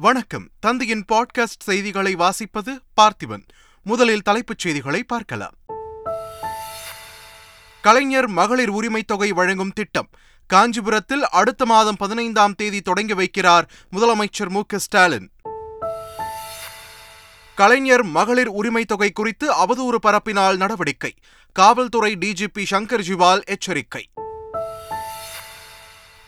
வணக்கம். தந்தையின் பாட்காஸ்ட் செய்திகளை வாசிப்பது பார்த்திபன். முதலில் தலைப்புச் செய்திகளை பார்க்கலாம். கலைஞர் மகளிர் உரிமைத் தொகை வழங்கும் திட்டம். காஞ்சிபுரத்தில் அடுத்த மாதம் பதினைந்தாம் தேதி தொடங்கி வைக்கிறார் முதலமைச்சர் மு க ஸ்டாலின். கலைஞர் மகளிர் உரிமைத் தொகை குறித்து அவதூறு பரப்பினால் நடவடிக்கை. காவல்துறை டிஜிபி சங்கர் ஜிவால் எச்சரிக்கை.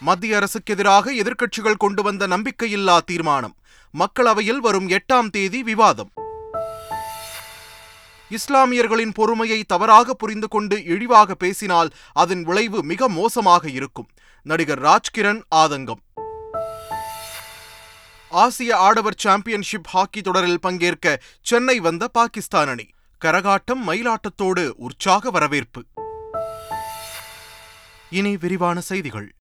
மத்திய அரசுக்கு எதிராக எதிர்க்கட்சிகள் கொண்டு வந்த நம்பிக்கையில்லா தீர்மானம். மக்களவையில் வரும் எட்டாம் தேதி விவாதம். இஸ்லாமியர்களின் பொறுமையை தவறாக புரிந்து கொண்டு இழிவாக பேசினால் அதன் விளைவு மிக மோசமாக இருக்கும். நடிகர் ராஜ்கிரண் ஆதங்கம். ஆசிய ஆடவர் சாம்பியன்ஷிப் ஹாக்கி தொடரில் பங்கேற்க சென்னை வந்த பாகிஸ்தான் அணி. கரகாட்டம் மயிலாட்டத்தோடு உற்சாக வரவேற்பு. இனி விரிவான செய்திகள்.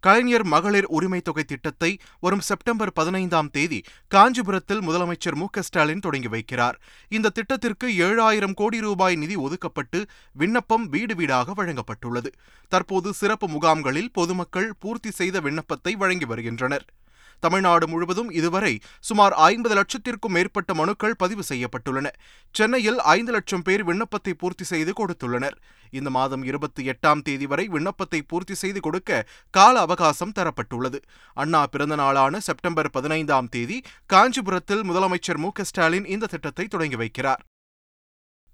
கலைஞர் மகளிர் உரிமை தொகை திட்டத்தை வரும் செப்டம்பர் பதினைந்தாம் தேதி காஞ்சிபுரத்தில் முதலமைச்சர் மு ஸ்டாலின் தொடங்கி வைக்கிறார். இந்த திட்டத்திற்கு ஏழாயிரம் கோடி ரூபாய் நிதி ஒதுக்கப்பட்டு விண்ணப்பம் வீடு வீடாக வழங்கப்பட்டுள்ளது. தற்போது சிறப்பு முகாம்களில் பொதுமக்கள் பூர்த்தி செய்த விண்ணப்பத்தை வழங்கி வருகின்றனர். தமிழ்நாடு முழுவதும் இதுவரை சுமார் ஐம்பது லட்சத்திற்கும் மேற்பட்ட மனுக்கள் பதிவு செய்யப்பட்டுள்ளன. சென்னையில் ஐந்து லட்சம் பேர் விண்ணப்பத்தை பூர்த்தி செய்து கொடுத்துள்ளனர். இந்த மாதம் இருபத்தி எட்டாம் தேதி வரை விண்ணப்பத்தை பூர்த்தி செய்து கொடுக்க கால அவகாசம் தரப்பட்டுள்ளது. அண்ணா பிறந்த நாளான செப்டம்பர் பதினைந்தாம் தேதி காஞ்சிபுரத்தில் முதலமைச்சர் மு ஸ்டாலின் இந்த திட்டத்தை தொடங்கி வைக்கிறார்.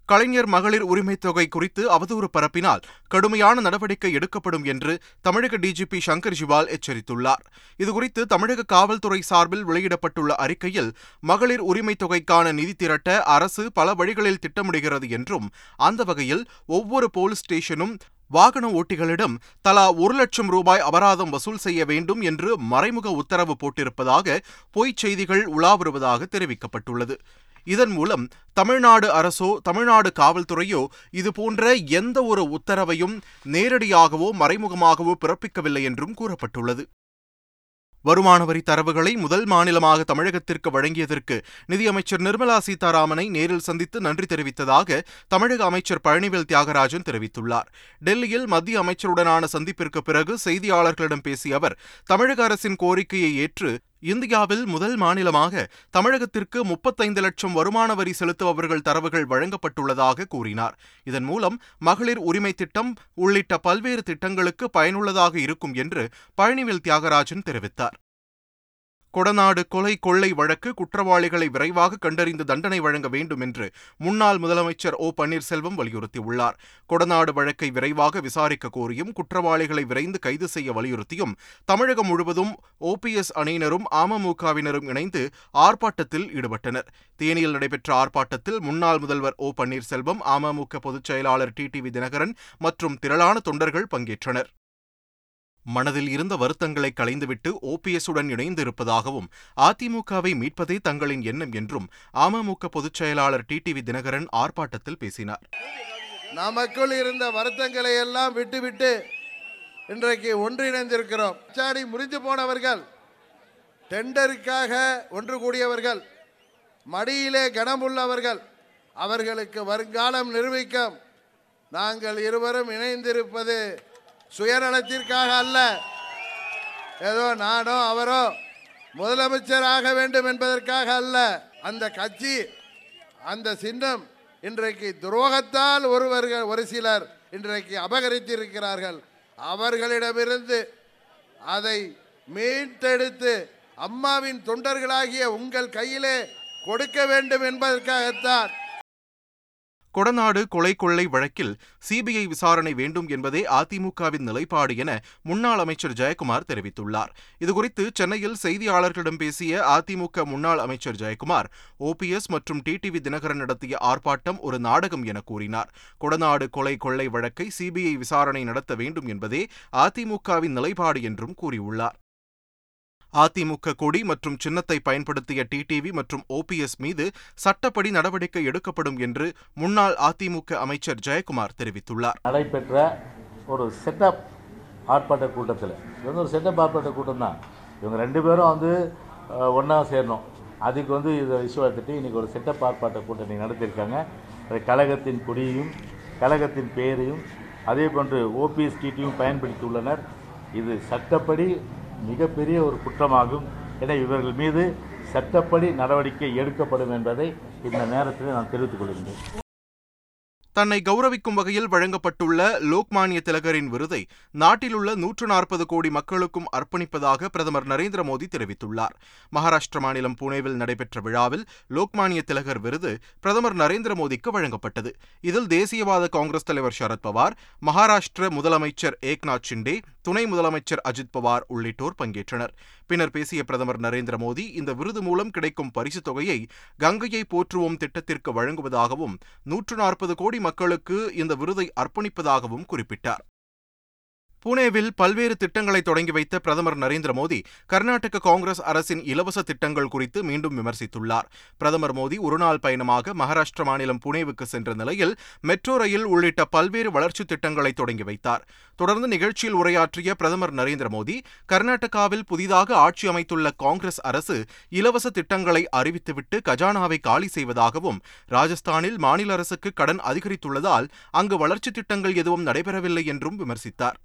கலைஞர் மகளிர் உரிமைத் தொகை குறித்து அவதூறு பரப்பினால் கடுமையான நடவடிக்கை எடுக்கப்படும் என்று தமிழக டிஜிபி சங்கர் ஜிவால் எச்சரித்துள்ளார். இதுகுறித்து தமிழக காவல்துறை சார்பில் வெளியிடப்பட்டுள்ள அறிக்கையில் மகளிர் உரிமைத் தொகைக்கான நிதி திரட்ட அரசு பல வழிகளில் திட்டமிடுகிறது என்றும் அந்த வகையில் ஒவ்வொரு போலீஸ் ஸ்டேஷனும் வாகன ஓட்டிகளிடம் தலா ஒரு லட்சம் ரூபாய் அபராதம் வசூல் செய்ய வேண்டும் என்று மறைமுக உத்தரவு போட்டிருப்பதாக பொய்ச் செய்திகள் உலா வருவதாக தெரிவிக்கப்பட்டுள்ளது. இதன் மூலம் தமிழ்நாடு அரசோ தமிழ்நாடு காவல்துறையோ இதுபோன்ற எந்த ஒரு உத்தரவையும் நேரடியாகவோ மறைமுகமாகவோ பிறப்பிக்கவில்லை என்றும் கூறப்பட்டுள்ளது. வருமான வரி தரவுகளை முதல் மாநிலமாக தமிழகத்திற்கு வழங்கியதற்கு நிதியமைச்சர் நிர்மலா சீதாராமனை நேரில் சந்தித்து நன்றி தெரிவித்ததாக தமிழக அமைச்சர் பழனிவேல் தியாகராஜன் தெரிவித்துள்ளார். டெல்லியில் மத்திய அமைச்சருடனான சந்திப்பிற்கு பிறகு செய்தியாளர்களிடம் பேசிய அவர் தமிழக அரசின் கோரிக்கையை ஏற்று இந்தியாவில் முதல் மாநிலமாக தமிழகத்திற்கு முப்பத்தைந்து லட்சம் வருமான வரி செலுத்துபவர்கள் தரவுகள் வழங்கப்பட்டுள்ளதாக கூறினார். இதன் மூலம் மகளிர் உரிமை திட்டம் உள்ளிட்ட பல்வேறு திட்டங்களுக்கு பயனுள்ளதாக இருக்கும் என்று பழனிவேல் தியாகராஜன் தெரிவித்தார். கொடநாடு கொலை கொள்ளை வழக்கு குற்றவாளிகளை விரைவாக கண்டறிந்து தண்டனை வழங்க வேண்டும் என்று முன்னாள் முதலமைச்சர் ஓ. பன்னீர்செல்வம் வலியுறுத்தியுள்ளார். கொடநாடு வழக்கை விரைவாக விசாரிக்க கோரியும் குற்றவாளிகளை விரைந்து கைது செய்ய வலியுறுத்தியும் தமிழகம் முழுவதும் ஓபிஎஸ் அணியினரும் அமமுகவினரும் இணைந்து ஆர்ப்பாட்டத்தில் ஈடுபட்டனர். தேனியில் நடைபெற்ற ஆர்ப்பாட்டத்தில் முன்னாள் முதல்வர் ஓ. பன்னீர்செல்வம் அமமுக பொதுச் செயலாளர் டி. டி. வி. தினகரன் மற்றும் திரளான தொண்டர்கள் பங்கேற்றனர். மனதில் இருந்த வருத்தங்களை களைந்துவிட்டு ஓபிஎஸ்ஸுடன் இணைந்து இருப்பதாகவும் அதிமுகவை மீட்பதே தங்களின் எண்ணம் என்றும் அமமுக பொதுச் செயலாளர் டிடிவி தினகரன் ஆர்ப்பாட்டத்தில் பேசினார். நமக்குள் இருந்த வருத்தங்களை எல்லாம் விட்டுவிட்டு இன்றைக்கு ஒன்றிணைந்திருக்கிறோம். சாடி முறிந்து போனவர்கள் டெண்டருக்காக ஒன்று கூடியவர்கள் மடியிலே கனமுள்ளவர்கள் அவர்களுக்கு வருங்காலம் நிரூபிக்கும். நாங்கள் இருவரும் இணைந்திருப்பது சுயநலத்திற்காக அல்ல. ஏதோ நானோ அவரோ முதலமைச்சராக வேண்டும் என்பதற்காக அல்ல. அந்த கட்சி அந்த சின்னம் இன்றைக்கு துரோகத்தால் ஒருவர்கள் ஒரு சிலர் இன்றைக்கு அபகரித்திருக்கிறார்கள். அவர்களிடமிருந்து அதை மீட்டெடுத்து அம்மாவின் தொண்டர்களாகிய உங்கள் கையிலே கொடுக்க வேண்டும் என்பதற்காகத்தான் கொடநாடு கொலை கொள்ளை வழக்கில் சிபிஐ விசாரணை வேண்டும் என்பதே அதிமுகவின் நிலைப்பாடு என முன்னாள் அமைச்சர் ஜெயக்குமார் தெரிவித்துள்ளார். இதுகுறித்து சென்னையில் செய்தியாளர்களிடம் பேசிய அதிமுக முன்னாள் அமைச்சர் ஜெயக்குமார் ஓபிஎஸ் மற்றும் டிடிவி தினகரன் நடத்திய ஆர்ப்பாட்டம் ஒரு நாடகம் என கூறினார். கொடநாடு கொலை கொள்ளை வழக்கை சிபிஐ விசாரணை நடத்த வேண்டும் என்பதே அதிமுகவின் நிலைப்பாடு என்றும் கூறியுள்ளார். அதிமுக கொடி மற்றும் சின்னத்தை பயன்படுத்திய டிடிவி மற்றும் ஓபிஎஸ் மீது சட்டப்படி நடவடிக்கை எடுக்கப்படும் என்று முன்னாள் அதிமுக அமைச்சர் ஜெயக்குமார் தெரிவித்துள்ளார். நடைபெற்ற ஒரு செட்டப் ஆர்ப்பாட்ட கூட்டத்தில் இது வந்து ஒரு செட்டப் ஆர்ப்பாட்ட கூட்டம் தான் இவங்க ரெண்டு பேரும் வந்து ஒன்றா சேரணும். அதுக்கு வந்து இதை இஷ்யூ எடுத்துட்டு இன்றைக்கி ஒரு செட்டப் ஆர்ப்பாட்ட கூட்டணி நடத்தியிருக்காங்க. கழகத்தின் கொடியையும் கழகத்தின் பெயரையும் அதே போன்று ஓபிஎஸ் டிடியும் பயன்படுத்தியுள்ளனர். இது சட்டப்படி மிகப்பெரிய ஒரு குற்றமாகும் என இவர்கள் மீது சட்டப்படி நடவடிக்கை எடுக்கப்படும் என்பதை இந்த நேரத்தில் நான் தெரிவித்துக் கொள்கின்றேன். தன்னை கௌரவிக்கும் வகையில் வழங்கப்பட்டுள்ள லோக்மானிய திலகரின் விருதை நாட்டிலுள்ள நூற்று நாற்பது கோடி மக்களுக்கும் அர்ப்பணிப்பதாக பிரதமர் நரேந்திர மோடி தெரிவித்துள்ளார். மகாராஷ்டிர மாநிலம் புனேவில் நடைபெற்ற விழாவில் லோக்மானிய திலகர் விருது பிரதமர் நரேந்திர மோடிக்கு வழங்கப்பட்டது. இதில் தேசியவாத காங்கிரஸ் தலைவர் சரத்பவார் மகாராஷ்டிர முதலமைச்சர் ஏக்நாத் ஷிண்டே துணை முதலமைச்சர் அஜித் பவார் உள்ளிட்டோர் பங்கேற்றனர். பின்னர் பேசிய பிரதமர் நரேந்திர மோடி இந்த விருது மூலம் கிடைக்கும் பரிசுத் தொகையை கங்கையை போற்றுவோம் திட்டத்திற்கு வழங்குவதாகவும் நூற்று நாற்பது கோடி மக்களுக்கு இந்த விருதை அர்ப்பணிப்பதாகவும் குறிப்பிட்டார். புனேவில் பல்வேறு திட்டங்களை தொடங்கி வைத்த பிரதமர் நரேந்திர மோடி கர்நாடக காங்கிரஸ் அரசின் இலவச திட்டங்கள் குறித்து மீண்டும் விமர்சித்துள்ளார். பிரதமர் மோடி ஒருநாள் பயணமாக மகாராஷ்டிர மாநிலம் புனேவுக்கு சென்ற நிலையில் மெட்ரோ ரயில் உள்ளிட்ட பல்வேறு வளர்ச்சித் திட்டங்களை தொடங்கி வைத்தார். தொடர்ந்து நிகழ்ச்சியில் உரையாற்றிய பிரதமர் நரேந்திர மோடி கர்நாடகாவில் புதிதாக ஆட்சி அமைத்துள்ள காங்கிரஸ் அரசு இலவச திட்டங்களை அறிவித்துவிட்டு கஜானாவை காலி செய்வதாகவும் ராஜஸ்தானில் மாநில அரசுக்கு கடன் அதிகரித்துள்ளதால் அங்கு வளர்ச்சித் திட்டங்கள் எதுவும் நடைபெறவில்லை என்றும் விமர்சித்தார்.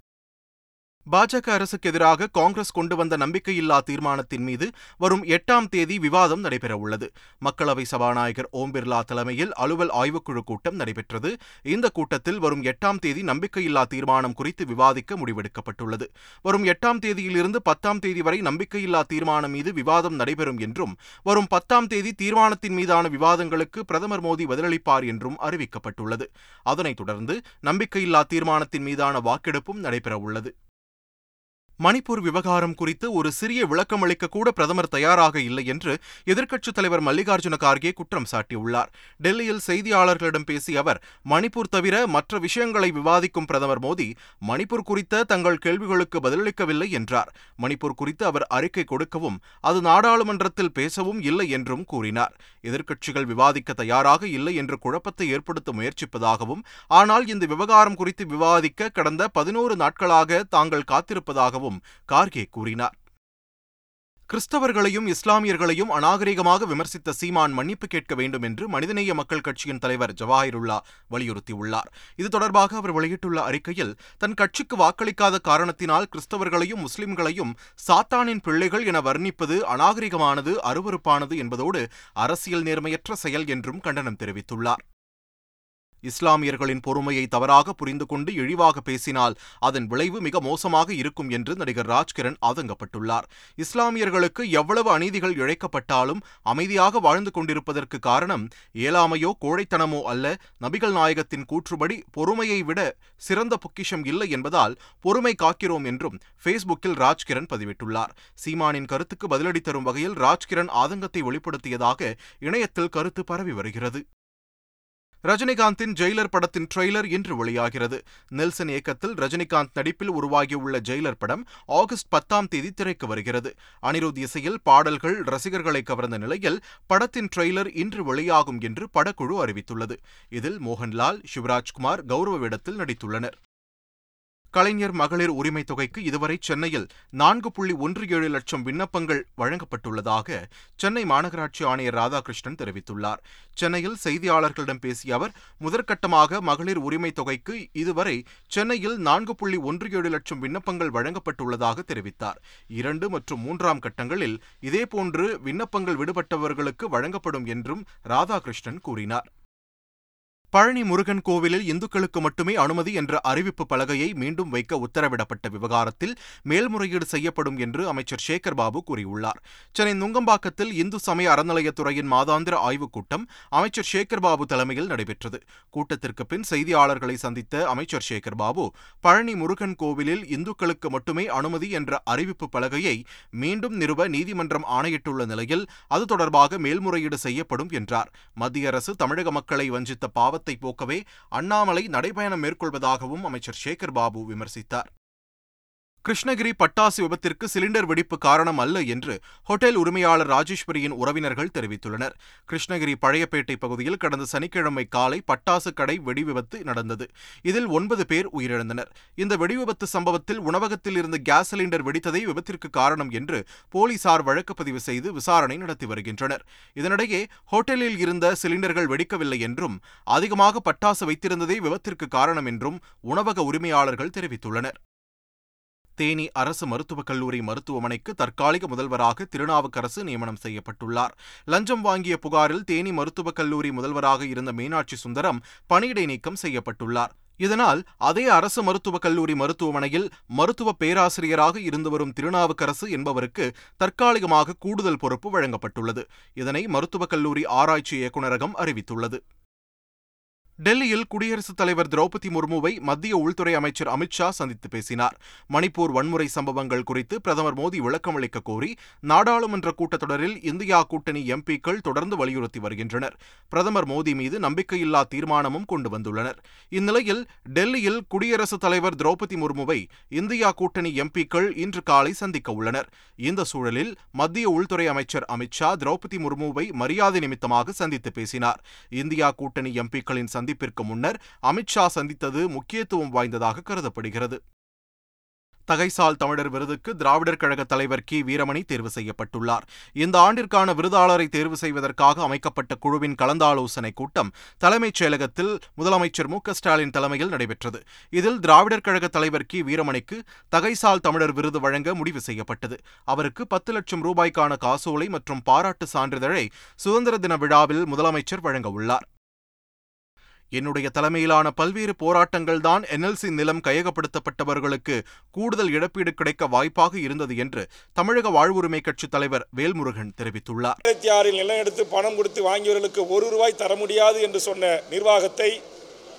பாஜக அரசுக்கு எதிராக காங்கிரஸ் கொண்டு வந்த நம்பிக்கையில்லா தீர்மானத்தின் மீது வரும் எட்டாம் தேதி விவாதம் நடைபெறவுள்ளது. மக்களவை சபாநாயகர் ஓம் பிர்லா தலைமையில் அலுவல் ஆய்வுக்குழு கூட்டம் நடைபெற்றது. இந்த கூட்டத்தில் வரும் எட்டாம் தேதி நம்பிக்கையில்லா தீர்மானம் குறித்து விவாதிக்க முடிவெடுக்கப்பட்டுள்ளது. வரும் எட்டாம் தேதியிலிருந்து பத்தாம் தேதி வரை நம்பிக்கையில்லா தீர்மானம் மீது விவாதம் நடைபெறும் என்றும் வரும் பத்தாம் தேதி தீர்மானத்தின் மீதான விவாதங்களுக்கு பிரதமர் மோடி பதிலளிப்பார் என்றும் அறிவிக்கப்பட்டுள்ளது. அதனைத் தொடர்ந்து நம்பிக்கையில்லா தீர்மானத்தின் மீதான வாக்கெடுப்பும் நடைபெறவுள்ளது. மணிப்பூர் விவகாரம் குறித்து ஒரு சிறிய விளக்கமளிக்க கூட பிரதமர் தயாராக இல்லை என்று எதிர்க்கட்சித் தலைவர் மல்லிகார்ஜுன கார்கே குற்றம் சாட்டியுள்ளார். டெல்லியில் செய்தியாளர்களிடம் பேசிய அவர் மணிப்பூர் தவிர மற்ற விஷயங்களை விவாதிக்கும் பிரதமர் மோடி மணிப்பூர் குறித்த தங்கள் கேள்விகளுக்கு பதிலளிக்கவில்லை என்றார். மணிப்பூர் குறித்து அவர் அறிக்கை கொடுக்கவும் அது நாடாளுமன்றத்தில் பேசவும் இல்லை என்றும் கூறினார். எதிர்க்கட்சிகள் விவாதிக்க தயாராக இல்லை என்று குழப்பத்தை ஏற்படுத்த முயற்சிப்பதாகவும் ஆனால் இந்த விவகாரம் குறித்து விவாதிக்க கடந்த பதினோரு நாட்களாக தாங்கள் காத்திருப்பதாகவும் கார்கே கூறினார். கிறிஸ்தவர்களையும் இஸ்லாமியர்களையும் அநாகரிகமாக விமர்சித்த சீமான் மன்னிப்பு கேட்க வேண்டும் என்று மனிதநேய மக்கள் கட்சியின் தலைவர் ஜவாஹிருல்லா வலியுறுத்தியுள்ளார். இது தொடர்பாக அவர் வெளியிட்டுள்ள அறிக்கையில் தன் கட்சிக்கு வாக்களிக்காத காரணத்தினால் கிறிஸ்தவர்களையும் முஸ்லிம்களையும் சாத்தானின் பிள்ளைகள் என வர்ணிப்பது அநாகரிகமானது அருவறுப்பானது என்பதோடு அரசியல் நேர்மையற்ற செயல் என்றும் கண்டனம் தெரிவித்துள்ளார். இஸ்லாமியர்களின் பொறுமையை தவறாக புரிந்து கொண்டு இழிவாக பேசினால் அதன் விளைவு மிக மோசமாக இருக்கும் என்று நடிகர் ராஜ்கிரண் ஆதங்கப்பட்டுள்ளார். இஸ்லாமியர்களுக்கு எவ்வளவு அநீதிகள் இழைக்கப்பட்டாலும் அமைதியாக வாழ்ந்து கொண்டிருப்பதற்கு காரணம் ஏழாமையோ கோழைத்தனமோ அல்ல. நபிகள் நாயகத்தின் கூற்றுப்படி பொறுமையை விட சிறந்த பொக்கிஷம் இல்லை என்பதால் பொறுமை காக்கிறோம் என்றும் ஃபேஸ்புக்கில் ராஜ்கிரண் பதிவிட்டுள்ளார். சீமானின் கருத்துக்கு பதிலடி தரும் வகையில் ராஜ்கிரண் ஆதங்கத்தை வெளிப்படுத்தியதாக இணையத்தில் கருத்து பரவி வருகிறது. ரஜினிகாந்தின் ஜெயிலர் படத்தின் ட்ரெய்லர் இன்று வெளியாகிறது. நெல்சன் இயக்கத்தில் ரஜினிகாந்த் நடிப்பில் உருவாகியுள்ள ஜெயிலர் படம் ஆகஸ்ட் பத்தாம் தேதி திரைக்கு வருகிறது. அனிருத் இசையில் பாடல்கள் ரசிகர்களை கவர்ந்த நிலையில் படத்தின் ட்ரெய்லர் இன்று வெளியாகும் என்று படக்குழு அறிவித்துள்ளது. இதில் மோகன்லால் சிவராஜ்குமார் கௌரவ வேடத்தில் நடித்துள்ளனர். கலைஞர் மகளிர் உரிமைத் தொகைக்கு இதுவரை சென்னையில் நான்கு புள்ளி ஒன்று ஏழு லட்சம் விண்ணப்பங்கள் வழங்கப்பட்டுள்ளதாக சென்னை மாநகராட்சி ஆணையர் ராதாகிருஷ்ணன் தெரிவித்துள்ளார். சென்னையில் செய்தியாளர்களிடம் பேசிய அவர் முதற்கட்டமாக மகளிர் உரிமைத் தொகைக்கு இதுவரை சென்னையில் நான்கு புள்ளி ஒன்று ஏழு லட்சம் விண்ணப்பங்கள் வழங்கப்பட்டுள்ளதாக தெரிவித்தார். இரண்டு மற்றும் மூன்றாம் கட்டங்களில் இதேபோன்று விண்ணப்பங்கள் விடுபட்டவர்களுக்கு வழங்கப்படும் என்றும் ராதாகிருஷ்ணன் கூறினார். பழனி முருகன் கோவிலில் இந்துக்களுக்கு மட்டுமே அனுமதி என்ற அறிவிப்பு பலகையை மீண்டும் வைக்க உத்தரவிடப்பட்ட விவகாரத்தில் மேல்முறையீடு செய்யப்படும் என்று அமைச்சர் சேகர் பாபு கூறியுள்ளார். சென்னை நுங்கம்பாக்கத்தில் இந்து சமய அறநிலையத்துறையின் மாதாந்திர ஆய்வுக் கூட்டம் அமைச்சர் சேகர் பாபு தலைமையில் நடைபெற்றது. கூட்டத்திற்கு பின் செய்தியாளர்களை சந்தித்த அமைச்சர் சேகர் பாபு பழனி முருகன் கோவிலில் இந்துக்களுக்கு மட்டுமே அனுமதி என்ற அறிவிப்பு பலகையை மீண்டும் நிறுவ நீதிமன்றம் ஆணையிட்டுள்ள நிலையில் அது தொடர்பாக மேல்முறையீடு செய்யப்படும் என்றார். மத்திய அரசு தமிழக மக்களை வஞ்சித்த பாவ பாவத்தை போக்கவே அண்ணாமலை நடைபயணம் மேற்கொள்வதாகவும் அமைச்சர் சேகர் பாபு விமர்சித்தார். கிருஷ்ணகிரி பட்டாசு விபத்திற்கு சிலிண்டர் வெடிப்பு காரணம் அல்ல என்று ஹோட்டல் உரிமையாளர் ராஜேஸ்வரியின் உறவினர்கள் தெரிவித்துள்ளனர். கிருஷ்ணகிரி பழையப்பேட்டை பகுதியில் கடந்த சனிக்கிழமை காலை பட்டாசு கடை வெடி விபத்து நடந்தது. இதில் ஒன்பது பேர் உயிரிழந்தனர். இந்த வெடிவிபத்து சம்பவத்தில் உணவகத்தில் இருந்த கேஸ் சிலிண்டர் வெடித்ததே விபத்திற்கு காரணம் என்று போலீசார் வழக்கு பதிவு செய்து விசாரணை நடத்தி வருகின்றனர். இதனிடையே ஹோட்டலில் இருந்த சிலிண்டர்கள் வெடிக்கவில்லை என்றும் அதிகமாக பட்டாசு வைத்திருந்ததே விபத்திற்கு காரணம் என்றும் உணவக உரிமையாளர்கள் தெரிவித்துள்ளனர். தேனி அரசு மருத்துவக் கல்லூரி மருத்துவமனைக்கு தற்காலிக முதல்வராக திருநாவுக்கரசு நியமனம் செய்யப்பட்டுள்ளார். லஞ்சம் வாங்கிய புகாரில் தேனி மருத்துவக் கல்லூரி முதல்வராக இருந்த மீனாட்சி சுந்தரம் பணியிடை நீக்கம் செய்யப்பட்டுள்ளார். இதனால் அதே அரசு மருத்துவக் கல்லூரி மருத்துவமனையில் மருத்துவ பேராசிரியராக இருந்து வரும் திருநாவுக்கரசு என்பவருக்கு தற்காலிகமாக கூடுதல் பொறுப்பு வழங்கப்பட்டுள்ளது. இதனை மருத்துவக் கல்லூரி ஆராய்ச்சி இயக்குநரகம் அறிவித்துள்ளது. டெல்லியில் குடியரசுத் தலைவர் திரௌபதி முர்முவை மத்திய உள்துறை அமைச்சர் அமித்ஷா சந்தித்து பேசினார். மணிப்பூர் வன்முறை சம்பவங்கள் குறித்து பிரதமர் மோடி விளக்கமளிக்க கோரி நாடாளுமன்ற கூட்டத்தொடரில் இந்தியா கூட்டணி எம்பிக்கள் தொடர்ந்து வலியுறுத்தி வருகின்றனர். பிரதமர் மோடி மீது நம்பிக்கையில்லா தீர்மானமும் கொண்டு வந்துள்ளனர். இந்நிலையில் டெல்லியில் குடியரசுத் தலைவர் திரௌபதி முர்முவை இந்தியா கூட்டணி எம்பிக்கள் இன்று காலை சந்திக்க உள்ளனர். இந்த சூழலில் மத்திய உள்துறை அமைச்சர் அமித்ஷா திரௌபதி முர்முவை மரியாதை நிமித்தமாக சந்தித்து பேசினார். இந்தியா கூட்டணி எம்பிக்களின் சந்திப்பிற்கு முன்னர் அமித்ஷா சந்தித்தது முக்கியத்துவம் வாய்ந்ததாக கருதப்படுகிறது. தகைசால் தமிழர் விருதுக்கு திராவிடர் கழக தலைவர் கி. வீரமணி தேர்வு செய்யப்பட்டுள்ளார். இந்த ஆண்டிற்கான விருதாளரை தேர்வு செய்வதற்காக அமைக்கப்பட்ட குழுவின் கலந்தாலோசனை கூட்டம் தலைமைச் செயலகத்தில் முதலமைச்சர் மு. ஸ்டாலின் தலைமையில் நடைபெற்றது. இதில் திராவிடர் கழக தலைவர் கி. வீரமணிக்கு தகைசால் தமிழர் விருது வழங்க முடிவு செய்யப்பட்டது. அவருக்கு பத்து லட்சம் ரூபாய்க்கான காசோலை மற்றும் பாராட்டு சான்றிதழை சுதந்திர தின விழாவில் முதலமைச்சர் வழங்க உள்ளார். என்னுடைய தலைமையிலான பல்வேறு போராட்டங்கள்தான் என்எல்சி நிலம் கையகப்படுத்தப்பட்டவர்களுக்கு கூடுதல் இழப்பீடு கிடைக்க வாய்ப்பாக இருந்தது என்று தமிழக வாழ்வுரிமை கட்சித் தலைவர் வேல்முருகன் தெரிவித்துள்ளார். ரெண்டாயிரத்தி ஆறில் நிலம் எடுத்து பணம் கொடுத்து வாங்கியவர்களுக்கு ஒரு ரூபாய் தர முடியாது என்று சொன்ன நிர்வாகத்தை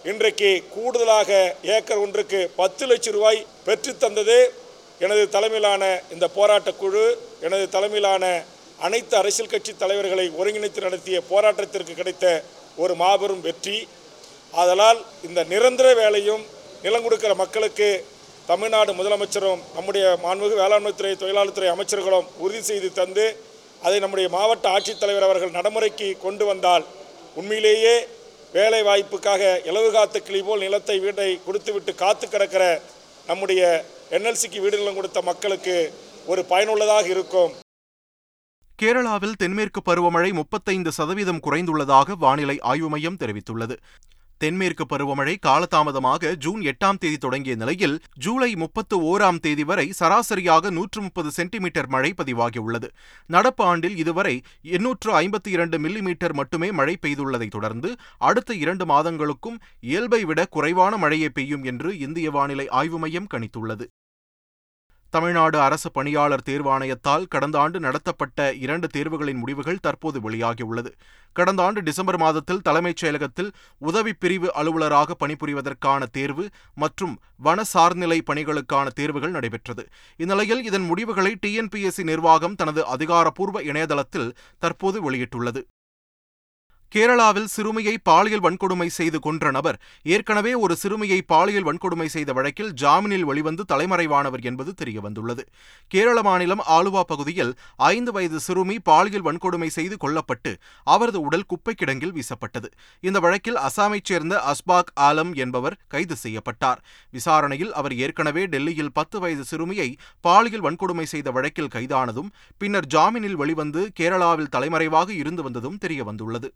இன்றைக்கு கூடுதலாக ஏக்கர் ஒன்றுக்கு பத்து லட்சம் ரூபாய் பெற்றுத்தந்தது எனது தலைமையிலான இந்த போராட்டக் குழு எனது தலைமையிலான அனைத்து அரசியல் கட்சி தலைவர்களை ஒருங்கிணைத்து நடத்திய போராட்டத்திற்கு கிடைத்த ஒரு மாபெரும் வெற்றி. ஆதலால் இந்த நிரந்தர வேலையும் நிலம் கொடுக்கிற மக்களுக்கு தமிழ்நாடு முதலமைச்சரும் நம்முடைய மாண்புமிகு வேளாண்மைத்துறை தொழிலாளர்துறை அமைச்சர்களும் உறுதி செய்து தந்து அதை நம்முடைய மாவட்ட ஆட்சித்தலைவர் அவர்கள் நடைமுறைக்கு கொண்டு வந்தால் உண்மையிலேயே வேலை வாய்ப்புக்காக இலவு காத்து கிளி போல் நிலத்தை வீட்டை கொடுத்துவிட்டு காத்து கிடக்கிற நம்முடைய என்எல்சிக்கு வீடு நிலம் கொடுத்த மக்களுக்கு ஒரு பயனுள்ளதாக இருக்கும். கேரளாவில் தென்மேற்கு பருவமழை முப்பத்தைந்து சதவீதம் குறைந்துள்ளதாக வானிலை ஆய்வு மையம் தெரிவித்துள்ளது. தென்மேற்கு பருவமழை காலதாமதமாக ஜூன் எட்டாம் தேதி தொடங்கிய நிலையில் ஜூலை முப்பத்து ஓராம் தேதி வரை சராசரியாக நூற்று முப்பது சென்டிமீட்டர் மழை பதிவாகியுள்ளது. நடப்பு ஆண்டில் இதுவரை எண்ணூற்று ஐம்பத்தி இரண்டு மில்லிமீட்டர் மட்டுமே மழை பெய்துள்ளதை தொடர்ந்து அடுத்த இரண்டு மாதங்களுக்கும் இயல்பை விட குறைவான மழையே பெய்யும் என்று இந்திய வானிலை ஆய்வு மையம் கணித்துள்ளது. தமிழ்நாடு அரசு பணியாளர் தேர்வாணையத்தால் கடந்த ஆண்டு நடத்தப்பட்ட இரண்டு தேர்வுகளின் முடிவுகள் தற்போது வெளியாகியுள்ளது. கடந்த ஆண்டு டிசம்பர் மாதத்தில் தலைமைச் செயலகத்தில் உதவி பிரிவு அலுவலராக பணிபுரிவதற்கான தேர்வு மற்றும் வன சார்நிலை பணிகளுக்கான தேர்வுகள் நடைபெற்றது. இந்நிலையில் இதன் முடிவுகளை டிஎன்பிஎஸ்சி நிர்வாகம் தனது அதிகாரப்பூர்வ இணையதளத்தில் தற்போது வெளியிட்டுள்ளது. கேரளாவில் சிறுமியை பாலியல் வன்கொடுமை செய்து கொன்ற நபர் ஏற்கனவே ஒரு சிறுமியை பாலியல் வன்கொடுமை செய்த வழக்கில் ஜாமீனில் வெளிவந்து தலைமறைவானவர் என்பது தெரியவந்துள்ளது. கேரள மாநிலம் ஆலுவா பகுதியில் ஐந்து வயது சிறுமி பாலியல் வன்கொடுமை செய்து கொல்லப்பட்டு அவரது உடல் குப்பை கிடங்கில் வீசப்பட்டது. இந்த வழக்கில் அசாமைச் சேர்ந்த அஸ்பாக் ஆலம் என்பவர் கைது செய்யப்பட்டார். விசாரணையில் அவர் ஏற்கனவே டெல்லியில் பத்து வயது சிறுமியை பாலியல் வன்கொடுமை செய்த வழக்கில் கைதானதும் பின்னர் ஜாமீனில் வெளிவந்து கேரளாவில் தலைமறைவாக இருந்து வந்ததும் தெரியவந்துள்ளது.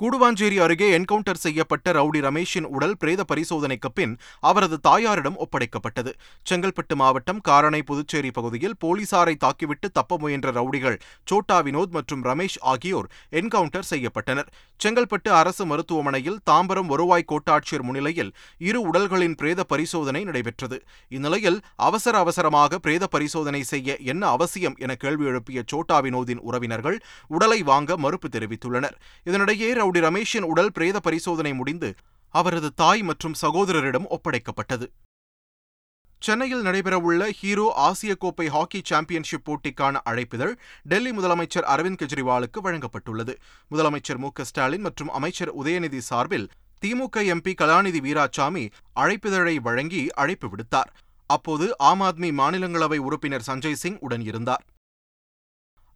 கூடுவாஞ்சேரி அருகே என்கவுண்டர் செய்யப்பட்ட ரவுடி ரமேஷின் உடல் பிரேத பரிசோதனைக்கு பின் அவரது தாயாரிடம் ஒப்படைக்கப்பட்டது. செங்கல்பட்டு மாவட்டம் காரணை புதுச்சேரி பகுதியில் போலீசாரை தாக்கிவிட்டு தப்ப முயன்ற ரவுடிகள் சோட்டா வினோத் மற்றும் ரமேஷ் ஆகியோர் என்கவுண்டர் செய்யப்பட்டனர். செங்கல்பட்டு அரசு மருத்துவமனையில் தாம்பரம் வருவாய் கோட்டாட்சியர் முன்னிலையில் இரு உடல்களின் பிரேத பரிசோதனை நடைபெற்றது. இந்நிலையில் அவசர அவசரமாக பிரேத பரிசோதனை செய்ய என்ன அவசியம் என கேள்வி எழுப்பிய சோட்டா வினோதின் உறவினர்கள் உடலை வாங்க மறுப்பு தெரிவித்துள்ளனர். இதனிடையே ரவுடி ரமேஷின் உடல் பிரேத பரிசோதனை முடிந்து அவரது தாய் மற்றும் சகோதரரிடம் ஒப்படைக்கப்பட்டது. சென்னையில் நடைபெறவுள்ள ஹீரோ ஆசிய கோப்பை ஹாக்கி சாம்பியன்ஷிப் போட்டிக்கான அழைப்பிதழ் டெல்லி முதலமைச்சர் அரவிந்த் கெஜ்ரிவாலுக்கு வழங்கப்பட்டுள்ளது. முதலமைச்சர் மு ஸ்டாலின் மற்றும் அமைச்சர் உதயநிதி சார்பில் திமுக எம்பி கலாநிதி வீராசாமி அழைப்பிதழை வழங்கி அழைப்பு விடுத்தார். அப்போது ஆம் ஆத்மி மாநிலங்களவை உறுப்பினர் சஞ்சய் சிங் உடன் இருந்தார்.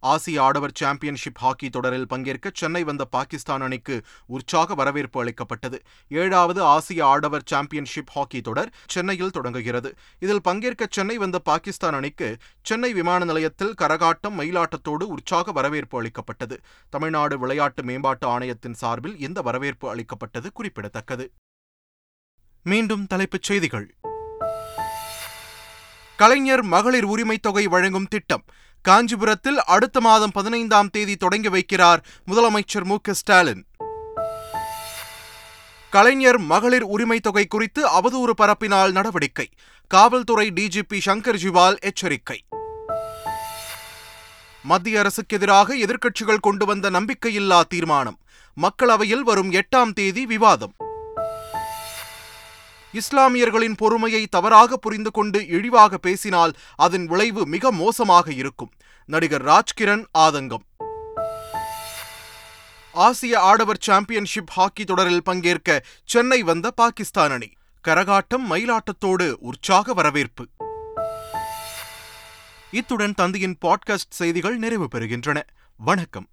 ஆசிய ஆடவர் சாம்பியன்ஷிப் ஹாக்கி தொடரில் பங்கேற்க சென்னை வந்த பாகிஸ்தான் அணிக்கு உற்சாக வரவேற்பு அளிக்கப்பட்டது. ஏழாவது ஆசிய ஆடவர் சாம்பியன்ஷிப் ஹாக்கி தொடர் சென்னையில் தொடங்குகிறது. இதில் பங்கேற்க சென்னை வந்த பாகிஸ்தான் அணிக்கு சென்னை விமான நிலையத்தில் கரகாட்டம் மயிலாட்டத்தோடு உற்சாக வரவேற்பு அளிக்கப்பட்டது. தமிழ்நாடு விளையாட்டு மேம்பாட்டு ஆணையத்தின் சார்பில் இந்த வரவேற்பு அளிக்கப்பட்டது குறிப்பிடத்தக்கது. மீண்டும் தலைப்புச் செய்திகள். கலைஞர் மகளிர் உரிமை தொகை வழங்கும் திட்டம். காஞ்சிபுரத்தில் அடுத்த மாதம் பதினைந்தாம் தேதி தொடங்கி வைக்கிறார் முதலமைச்சர் மு ஸ்டாலின். கலைஞர் மகளிர் உரிமை தொகை குறித்து அவதூறு பரப்பினால் நடவடிக்கை. காவல்துறை டிஜிபி சங்கர் ஜிவால் எச்சரிக்கை. மத்திய அரசுக்கு எதிராக எதிர்க்கட்சிகள் கொண்டு வந்த நம்பிக்கையில்லா தீர்மானம். மக்களவையில் வரும் எட்டாம் தேதி விவாதம். இஸ்லாமியர்களின் பொறுமையை தவறாக புரிந்து கொண்டு இழிவாக பேசினால் அதன் விளைவு மிக மோசமாக இருக்கும். நடிகர் ராஜ்கிரண் ஆதங்கம். ஆசிய ஆடவர் சாம்பியன்ஷிப் ஹாக்கி தொடரில் பங்கேற்க சென்னை வந்த பாகிஸ்தான் அணி. கரகாட்டம் மயிலாட்டத்தோடு உற்சாக வரவேற்பு. இத்துடன் தந்தையின் பாட்காஸ்ட் செய்திகள் நிறைவு பெறுகின்றன. வணக்கம்.